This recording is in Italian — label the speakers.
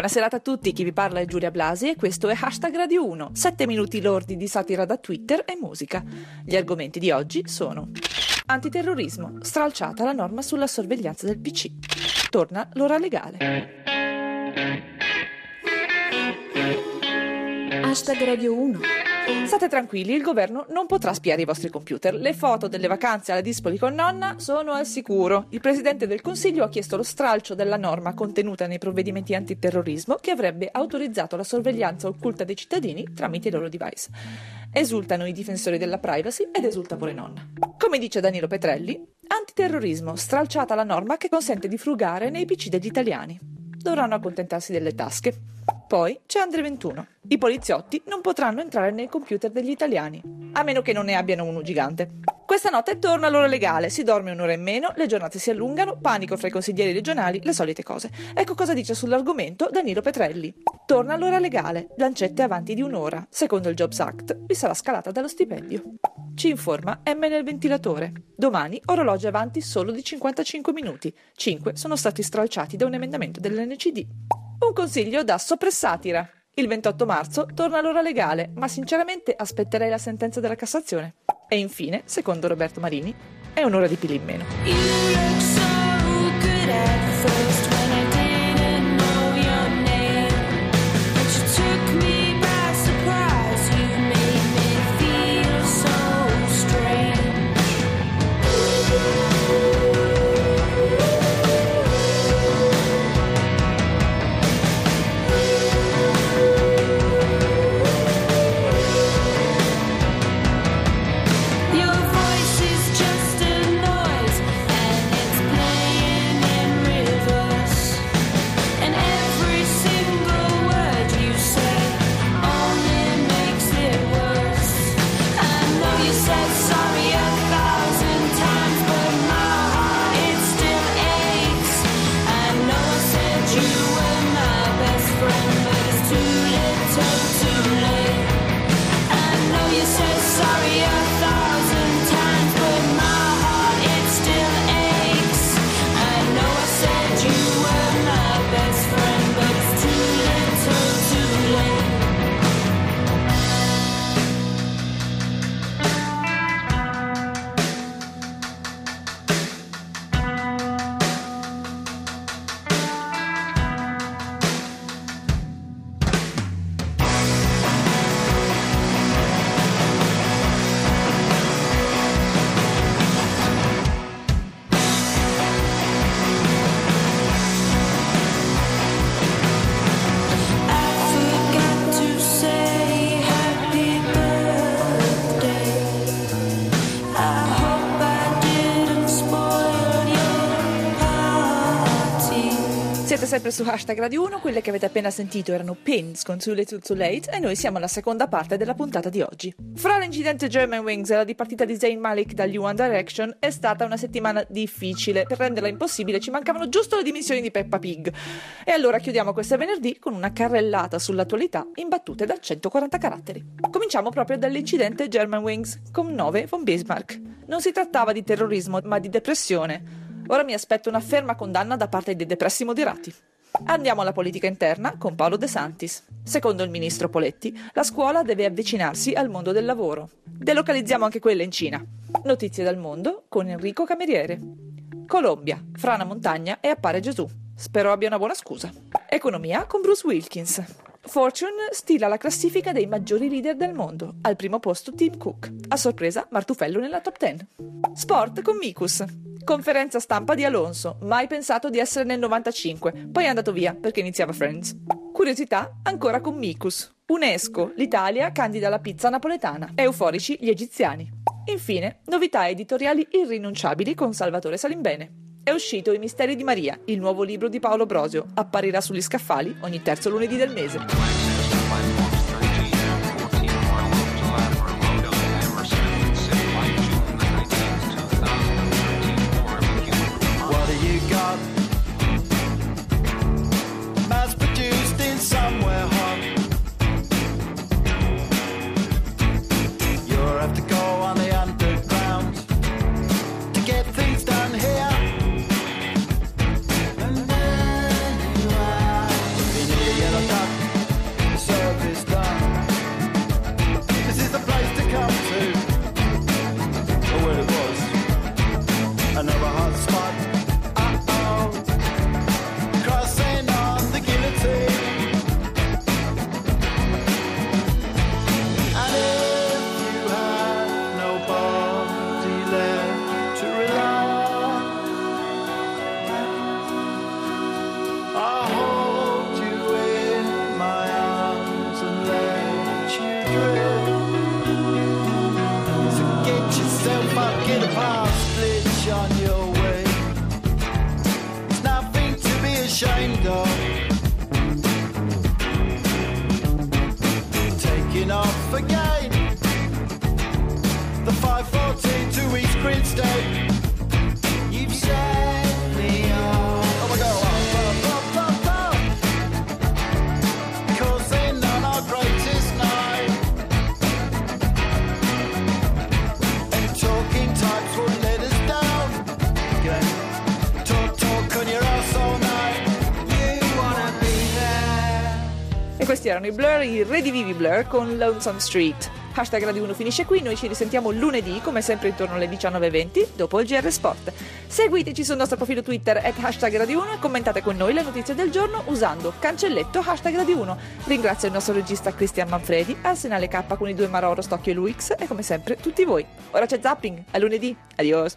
Speaker 1: Buona serata a tutti, chi vi parla è Giulia Blasi e questo è Hashtag Radio 1, 7 minuti lordi di satira da Twitter e musica. Gli argomenti di oggi sono Antiterrorismo, stralciata la norma sulla sorveglianza del PC. Torna l'ora legale.
Speaker 2: Hashtag Radio 1
Speaker 1: State tranquilli, il governo non potrà spiare i vostri computer. Le foto delle vacanze alla Dispoli con nonna sono al sicuro. Il presidente del Consiglio ha chiesto lo stralcio della norma contenuta nei provvedimenti antiterrorismo che avrebbe autorizzato la sorveglianza occulta dei cittadini tramite i loro device. Esultano i difensori della privacy ed esulta pure nonna. Come dice Danilo Petrelli, antiterrorismo, stralciata la norma che consente di frugare nei PC degli italiani. Dovranno accontentarsi delle tasche. Poi c'è Andre 21. I poliziotti non potranno entrare nei computer degli italiani, a meno che non ne abbiano uno gigante. Questa notte torna l'ora legale, si dorme un'ora in meno, le giornate si allungano, panico fra i consiglieri regionali, le solite cose. Ecco cosa dice sull'argomento Danilo Petrelli. Torna l'ora legale, lancette avanti di un'ora. Secondo il Jobs Act vi sarà scalata dallo stipendio. Ci informa M nel ventilatore. Domani orologi avanti solo di 55 minuti. 5 sono stati stralciati da un emendamento dell'NCD. Un consiglio da soppressatira. Il 28 marzo torna l'ora legale, ma sinceramente aspetterei la sentenza della Cassazione. E infine, secondo Roberto Marini, è un'ora di pili in meno. Siete sempre su hashtag Radio 1, quelle che avete appena sentito erano Pins con Too Little Too Late e noi siamo alla seconda parte della puntata di oggi. Fra l'incidente Germanwings e la dipartita di Zayn Malik dagli One Direction è stata una settimana difficile, per renderla impossibile ci mancavano giusto le dimissioni di Peppa Pig. E allora chiudiamo questo venerdì con una carrellata sull'attualità in battute da 140 caratteri. Cominciamo proprio dall'incidente Germanwings con 9 von Bismarck. Non si trattava di terrorismo ma di depressione. Ora mi aspetto una ferma condanna da parte dei depressi moderati. Andiamo alla politica interna con Paolo De Santis. Secondo il ministro Poletti, la scuola deve avvicinarsi al mondo del lavoro. Delocalizziamo anche quella in Cina. Notizie dal mondo con Enrico Cameriere. Colombia, frana montagna e appare Gesù. Spero abbia una buona scusa. Economia con Bruce Wilkins. Fortune stila la classifica dei maggiori leader del mondo. Al primo posto Tim Cook. A sorpresa Martufello nella top 10. Sport con Mikus. Conferenza stampa di Alonso. Mai pensato di essere nel 95. Poi è andato via perché iniziava Friends. Curiosità ancora con Mikus. UNESCO, l'Italia candida la pizza napoletana. Euforici gli egiziani. Infine, novità editoriali irrinunciabili con Salvatore Salimbene.
Speaker 3: È uscito I misteri di Maria, il nuovo libro di Paolo Brosio. Apparirà sugli scaffali ogni terzo lunedì del mese. Questi erano i Blur, i redivivi Blur con Lonesome Street. Hashtag Radio 1 finisce qui, noi ci risentiamo lunedì, come sempre intorno alle 19.20, dopo il GR Sport. Seguiteci sul nostro profilo Twitter at hashtag Radio 1 e commentate con noi le notizie del giorno usando cancelletto hashtag Radio 1. Ringrazio il nostro regista Cristian Manfredi, Arsenale K con i due Maroro, Stocchio e Luix e come sempre tutti voi. Ora c'è Zapping, a lunedì, adios!